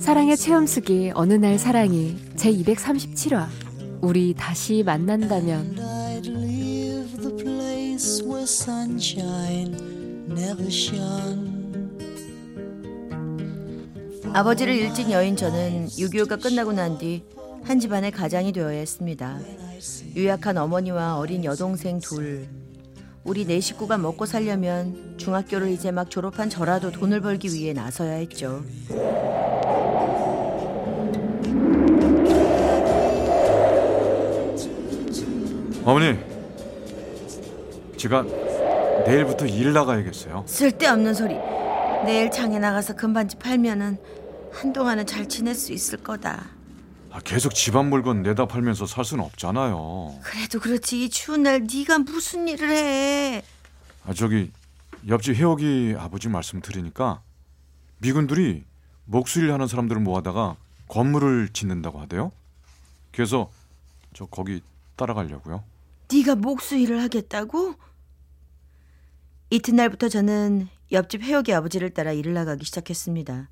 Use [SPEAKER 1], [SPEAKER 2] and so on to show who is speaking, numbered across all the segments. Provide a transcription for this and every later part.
[SPEAKER 1] 사랑의 체험수기 어느 날 사랑이 제 237화 우리 다시 만난다면
[SPEAKER 2] 아버지를 잃진 여인 저는 6.25가 끝나고 난 뒤 한 집안의 가장이 되어야 했습니다. 유약한 어머니와 어린 여동생 둘. 우리 네 식구가 먹고 살려면 중학교를 이제 막 졸업한 저라도 돈을 벌기 위해 나서야 했죠.
[SPEAKER 3] 어머니 제가 내일부터 일 나가야겠어요.
[SPEAKER 2] 쓸데없는 소리. 내일 장에 나가서 금반지 팔면은 한동안은 잘 지낼 수 있을 거다.
[SPEAKER 3] 아, 계속 집안 물건 내다 팔면서 살 수는 없잖아요.
[SPEAKER 2] 그래도 그렇지 이 추운 날 네가 무슨 일을 해?
[SPEAKER 3] 아 저기 옆집 해옥이 아버지 말씀 들으니까 미군들이 목수일 하는 사람들을 모아다가 건물을 짓는다고 하대요. 그래서 저 거기 따라가려고요.
[SPEAKER 2] 네가 목수 일을 하겠다고? 이튿날부터 저는 옆집 해옥의 아버지를 따라 일을 나가기 시작했습니다.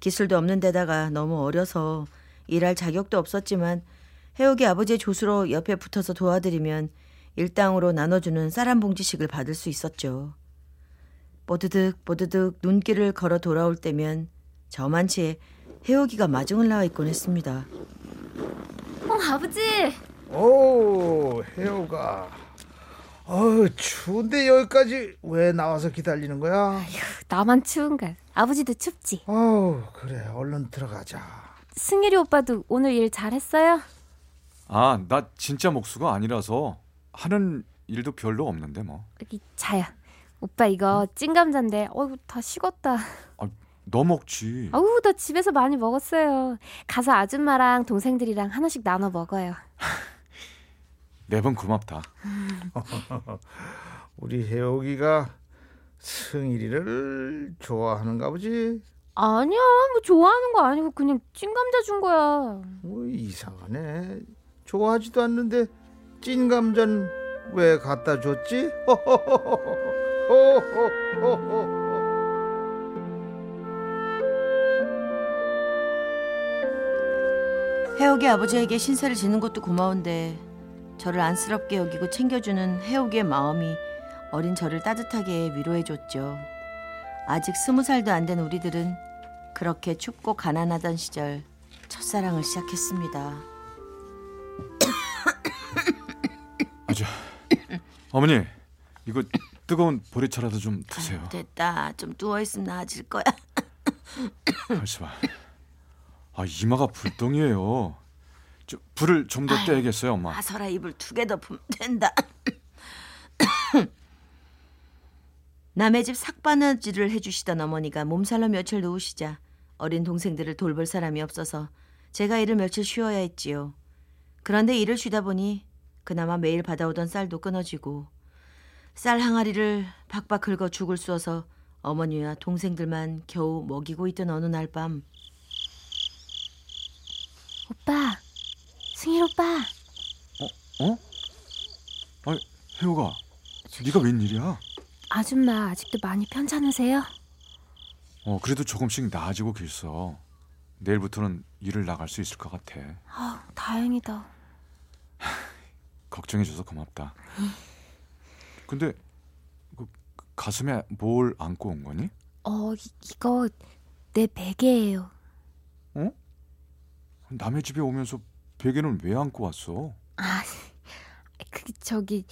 [SPEAKER 2] 기술도 없는 데다가 너무 어려서 일할 자격도 없었지만 해옥의 아버지의 조수로 옆에 붙어서 도와드리면 일당으로 나눠주는 쌀 한 봉지씩을 받을 수 있었죠. 뽀드득 뽀드득 눈길을 걸어 돌아올 때면 저만치에 해옥이가 마중을 나와 있곤 했습니다.
[SPEAKER 1] 어 아버지
[SPEAKER 4] 오 해오가. 어우 추운데 여기까지 왜 나와서 기다리는 거야?
[SPEAKER 1] 나만 추운가 아버지도 춥지?
[SPEAKER 4] 어우 그래. 얼른 들어가자.
[SPEAKER 1] 승일이 오빠도 오늘 일 잘했어요?
[SPEAKER 3] 아 나 진짜 목수가 아니라서 하는 일도 별로 없는데 뭐.
[SPEAKER 1] 여기 자야 오빠 이거 찐 감자인데 어이구 다 식었다.
[SPEAKER 3] 아, 너 먹지.
[SPEAKER 1] 아우 나 집에서 많이 먹었어요. 가서 아줌마랑 동생들이랑 하나씩 나눠 먹어요
[SPEAKER 3] 매번 고맙다.
[SPEAKER 4] 우리 해오기가 승일이를 좋아하는가 보지?
[SPEAKER 1] 아니야 뭐 좋아하는 거 아니고 그냥 찐감자 준 거야
[SPEAKER 4] 뭐 이상하네 좋아하지도 않는데 찐 감자는 왜 갖다 줬지?
[SPEAKER 2] 해옥의 아버지에게 신세를 지는 것도 고마운데 저를 안쓰럽게 여기고 챙겨주는 해옥의 마음이 어린 저를 따뜻하게 위로해줬죠. 아직 스무 살도 안 된 우리들은 그렇게 춥고 가난하던 시절 첫사랑을 시작했습니다.
[SPEAKER 3] 아저 어머니 이거 뜨거운 보리차라도 좀 드세요.
[SPEAKER 2] 아유, 됐다. 좀 누워 있으면 나아질 거야.
[SPEAKER 3] 잠시만. 아 이마가 불똥이에요. 저 불을 좀 더 떼야겠어요, 엄마.
[SPEAKER 2] 아서라 입을 두 개 덮으면 된다. 남의 집 삭바느질을 해주시던 어머니가 몸살로 며칠 누우시자 어린 동생들을 돌볼 사람이 없어서 제가 일을 며칠 쉬어야 했지요. 그런데 일을 쉬다 보니 그나마 매일 받아오던 쌀도 끊어지고 쌀 항아리를 박박 긁어 죽을 쑤어서 어머니와 동생들만 겨우 먹이고 있던 어느 날 밤
[SPEAKER 1] 오빠 승일 오빠
[SPEAKER 3] 어? 아니 혜우가 네가 웬일이야?
[SPEAKER 1] 아줌마 아직도 많이 편찮으세요?
[SPEAKER 3] 어 그래도 조금씩 나아지고 계셔. 내일부터는 일을 나갈 수 있을 것 같아.
[SPEAKER 1] 아 다행이다
[SPEAKER 3] 걱정해줘서 고맙다. 근데 그 가슴에 뭘 안고 온 거니?
[SPEAKER 1] 어 이, 이거 내 베개예요
[SPEAKER 3] 어? 남의 집에 오면서 베개는 왜 안고 왔어?
[SPEAKER 1] 아 그게 저기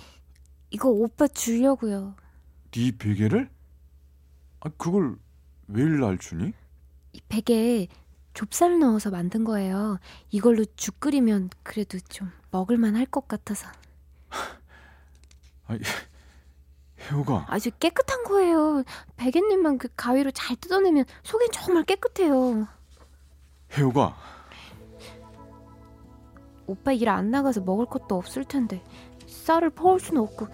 [SPEAKER 1] 이거 오빠 주려고요
[SPEAKER 3] 네 베개를? 아 그걸 왜날 주니?
[SPEAKER 1] 이 베개에 좁쌀 넣어서 만든 거예요 이걸로 죽 끓이면 그래도 좀 먹을만 할 것 같아서
[SPEAKER 3] 아니 혜우가
[SPEAKER 1] 아주 깨끗한 거예요 베개님만 그 가위로 잘 뜯어내면 속엔 정말 깨끗해요
[SPEAKER 3] 혜우가
[SPEAKER 1] 오빠 일 안 나가서 먹을 것도 없을 텐데 쌀을 퍼올 수는 없고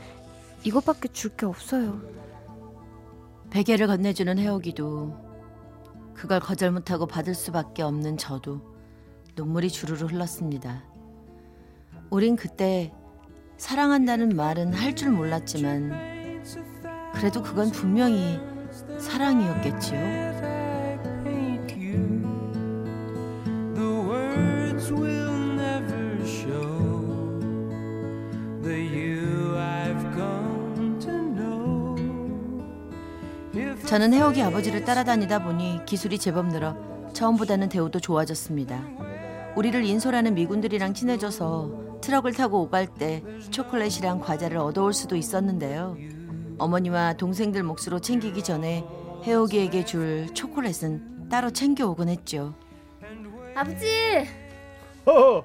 [SPEAKER 1] 이것밖에 줄 게 없어요.
[SPEAKER 2] 베개를 건네주는 해오기도 그걸 거절 못하고 받을 수밖에 없는 저도 눈물이 주르르 흘렀습니다. 우린 그때 사랑한다는 말은 할 줄 몰랐지만 그래도 그건 분명히 사랑이었겠지요. 저는 해옥이 아버지를 따라다니다 보니 기술이 제법 늘어 처음보다는 대우도 좋아졌습니다. 우리를 인솔하는 미군들이랑 친해져서 트럭을 타고 오갈 때 초콜릿이랑 과자를 얻어올 수도 있었는데요. 어머니와 동생들 몫으로 챙기기 전에 해옥이에게 줄 초콜릿은 따로 챙겨오곤 했죠.
[SPEAKER 1] 아버지!
[SPEAKER 4] 허,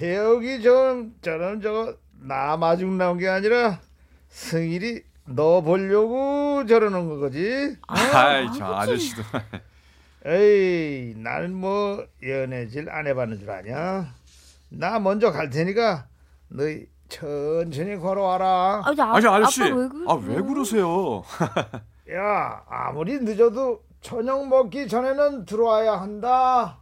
[SPEAKER 4] 해옥이 좀 저런 저거 나 마중 나온 게 아니라 승일이 너 보려고 저러는 거지?
[SPEAKER 3] 아이 저 아저씨도
[SPEAKER 4] 에이 나는 뭐 연애질 안 해봤는 줄 아냐? 나 먼저 갈 테니까 너희 천천히 걸어와라.
[SPEAKER 1] 아니, 아,
[SPEAKER 3] 아니 아저씨
[SPEAKER 1] 아빠 왜 그래?
[SPEAKER 3] 아왜 그러세요?
[SPEAKER 4] 야 아무리 늦어도 저녁 먹기 전에는 들어와야 한다.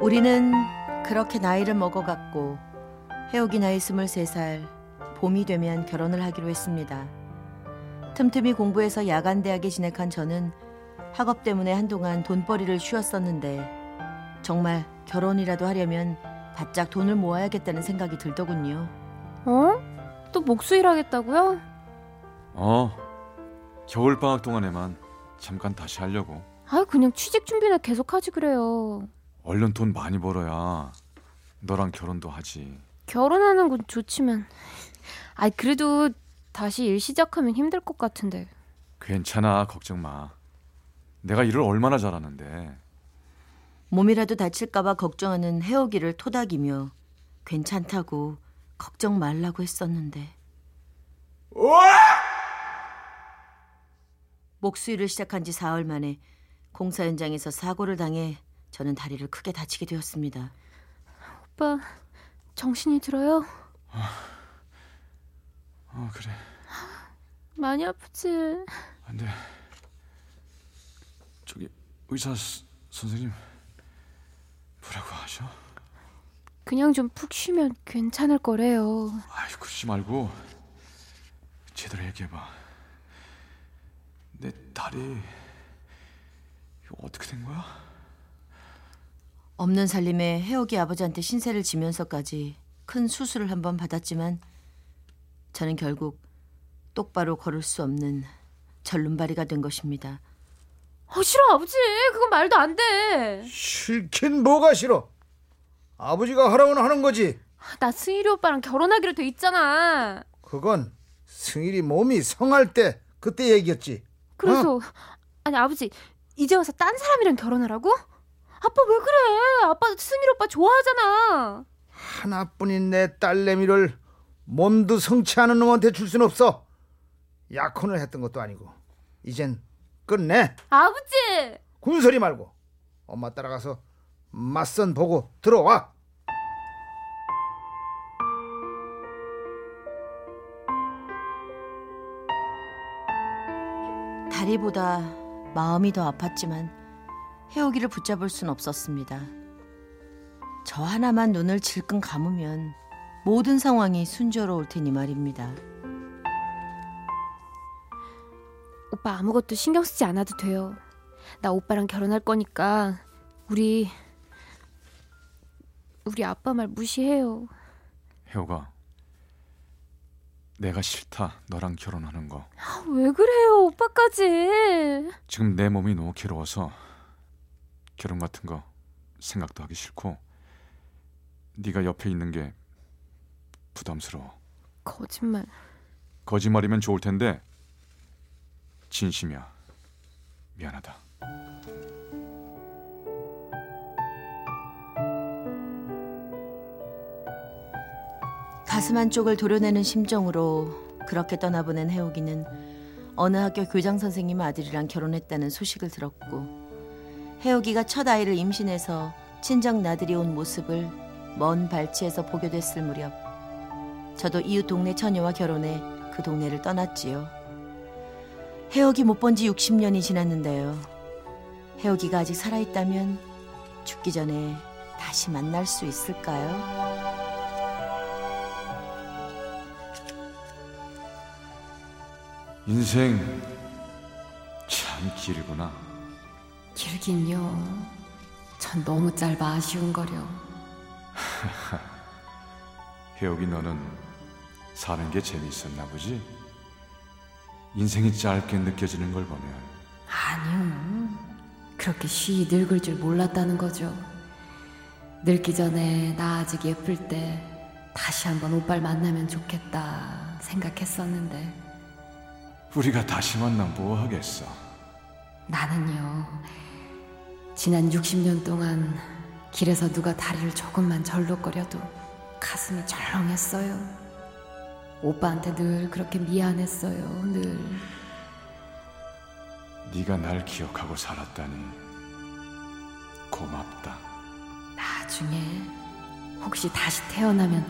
[SPEAKER 2] 우리는 그렇게 나이를 먹어갔고 해옥이 나이 23살 봄이 되면 결혼을 하기로 했습니다. 틈틈이 공부해서 야간 대학에 진학한 저는 학업 때문에 한동안 돈벌이를 쉬었었는데 정말 결혼이라도 하려면 바짝 돈을 모아야겠다는 생각이 들더군요.
[SPEAKER 1] 어? 또 목수일 하겠다고요?
[SPEAKER 3] 어 겨울 방학 동안에만 잠깐 다시 하려고
[SPEAKER 1] 아 그냥 취직 준비나 계속 하지 그래요.
[SPEAKER 3] 얼른 돈 많이 벌어야 너랑 결혼도 하지.
[SPEAKER 1] 결혼하는 건 좋지만 아이 그래도 다시 일 시작하면 힘들 것 같은데
[SPEAKER 3] 괜찮아 걱정 마. 내가 일을 얼마나 잘하는데.
[SPEAKER 2] 몸이라도 다칠까봐 걱정하는 해옥이를 토닥이며 괜찮다고 걱정 말라고 했었는데 목수일을 시작한 지 사흘 만에 공사 현장에서 사고를 당해 저는 다리를 크게 다치게 되었습니다.
[SPEAKER 1] 오빠 정신이 들어요?
[SPEAKER 3] 어 그래
[SPEAKER 1] 많이 아프지?
[SPEAKER 3] 안 돼. 저기 의사 스- 선생님 뭐라고 하셔?
[SPEAKER 1] 그냥 좀 푹 쉬면 괜찮을 거래요.
[SPEAKER 3] 아이 그러지 말고 제대로 얘기해봐. 내 다리 이거 어떻게 된 거야?
[SPEAKER 2] 없는 살림에 해옥이 아버지한테 신세를 지면서까지 큰 수술을 한번 받았지만 저는 결국 똑바로 걸을 수 없는 절름발이가 된 것입니다.
[SPEAKER 1] 아 싫어 아버지 그건 말도 안 돼.
[SPEAKER 4] 싫긴 뭐가 싫어? 아버지가 하라고는 하는 거지.
[SPEAKER 1] 나 승일이 오빠랑 결혼하기로 돼 있잖아.
[SPEAKER 4] 그건 승일이 몸이 성할 때 그때 얘기였지.
[SPEAKER 1] 그래서 아니 아버지 이제 와서 딴 사람이랑 결혼하라고? 아빠 왜 그래? 아빠 승일 오빠 좋아하잖아.
[SPEAKER 4] 하나뿐인 내 딸내미를 몸도 않은 놈한테 줄 순 없어. 약혼을 했던 것도 아니고 이젠 끝내.
[SPEAKER 1] 아버지
[SPEAKER 4] 군소리 말고 엄마 따라가서 맞선 보고 들어와.
[SPEAKER 2] 다리보다 마음이 더 아팠지만 해오기를 붙잡을 순 없었습니다. 저 하나만 눈을 질끈 감으면 모든 상황이 순조로울 테니 말입니다.
[SPEAKER 1] 오빠 아무것도 신경 쓰지 않아도 돼요. 나 오빠랑 결혼할 거니까 우리 우리 아빠 말 무시해요.
[SPEAKER 3] 혜호가 내가 싫다 너랑 결혼하는 거.
[SPEAKER 1] 아, 왜 그래요 오빠까지?
[SPEAKER 3] 지금 내 몸이 너무 괴로워서 결혼 같은 거 생각도 하기 싫고 네가 옆에 있는 게 부담스러워.
[SPEAKER 1] 거짓말.
[SPEAKER 3] 거짓말이면 좋을 텐데 진심이야. 미안하다.
[SPEAKER 2] 가슴 한쪽을 도려내는 심정으로 그렇게 떠나보낸 해옥이는 어느 학교 교장 선생님 아들이랑 결혼했다는 소식을 들었고 혜옥이가 첫 아이를 임신해서 친정 나들이 온 모습을 먼 발치에서 보게 됐을 무렵 저도 이웃 동네 처녀와 결혼해 그 동네를 떠났지요. 혜옥이 못 본 지 60년이 지났는데요. 혜옥이가 아직 살아있다면 죽기 전에 다시 만날 수 있을까요?
[SPEAKER 3] 인생 참 길구나.
[SPEAKER 1] 길긴요. 전 너무 짧아 아쉬운거려.
[SPEAKER 3] 혜옥이 너는 사는 게 재밌었나 보지? 인생이 짧게 느껴지는 걸 보면
[SPEAKER 1] 아니요. 그렇게 쉬 늙을 줄 몰랐다는 거죠. 늙기 전에 나 아직 예쁠 때 다시 한번 오빠를 만나면 좋겠다 생각했었는데
[SPEAKER 3] 우리가 다시 만나 뭐 하겠어?
[SPEAKER 1] 나는요. 지난 60년 동안 길에서 누가 다리를 조금만 절룩거려도 가슴이 절렁했어요. 오빠한테 늘 그렇게 미안했어요. 늘.
[SPEAKER 3] 네가 날 기억하고 살았다니 고맙다.
[SPEAKER 1] 나중에 혹시 다시 태어나면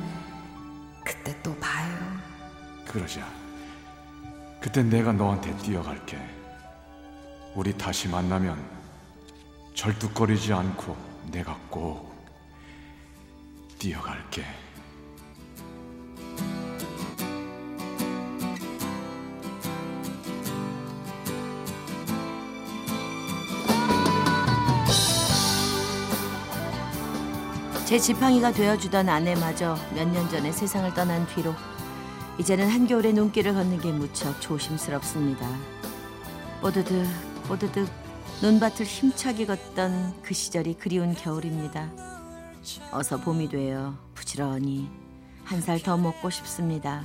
[SPEAKER 1] 그때 또 봐요.
[SPEAKER 3] 그러자. 그땐 내가 너한테 뛰어갈게. 우리 다시 만나면 절뚝거리지 않고 내가 꼭 뛰어갈게.
[SPEAKER 2] 제 지팡이가 되어주던 아내마저 몇 년 전에 세상을 떠난 뒤로 이제는 한겨울의 눈길을 걷는 게 무척 조심스럽습니다. 뽀드득 뽀드득 눈밭을 힘차게 걷던 그 시절이 그리운 겨울입니다. 어서 봄이 되어 부지런히 한 살 더 먹고 싶습니다.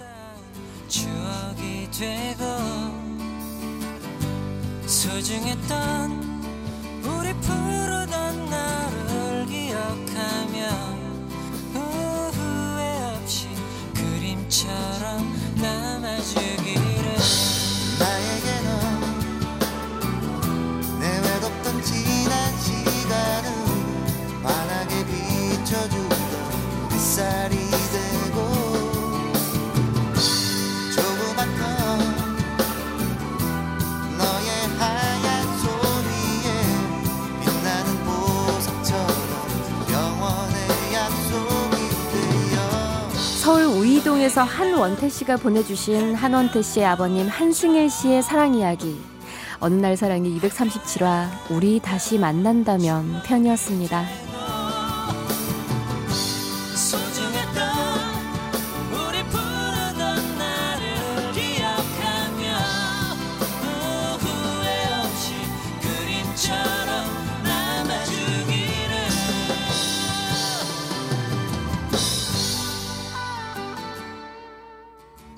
[SPEAKER 5] 추억이 되고 소중했던 우리 푸
[SPEAKER 1] 서울 우이동에서 한원태 씨가 보내주신 한원태 씨의 아버님 한승일 씨의 사랑 이야기. 어느 날 사랑이 237화 우리 다시 만난다면 편이었습니다.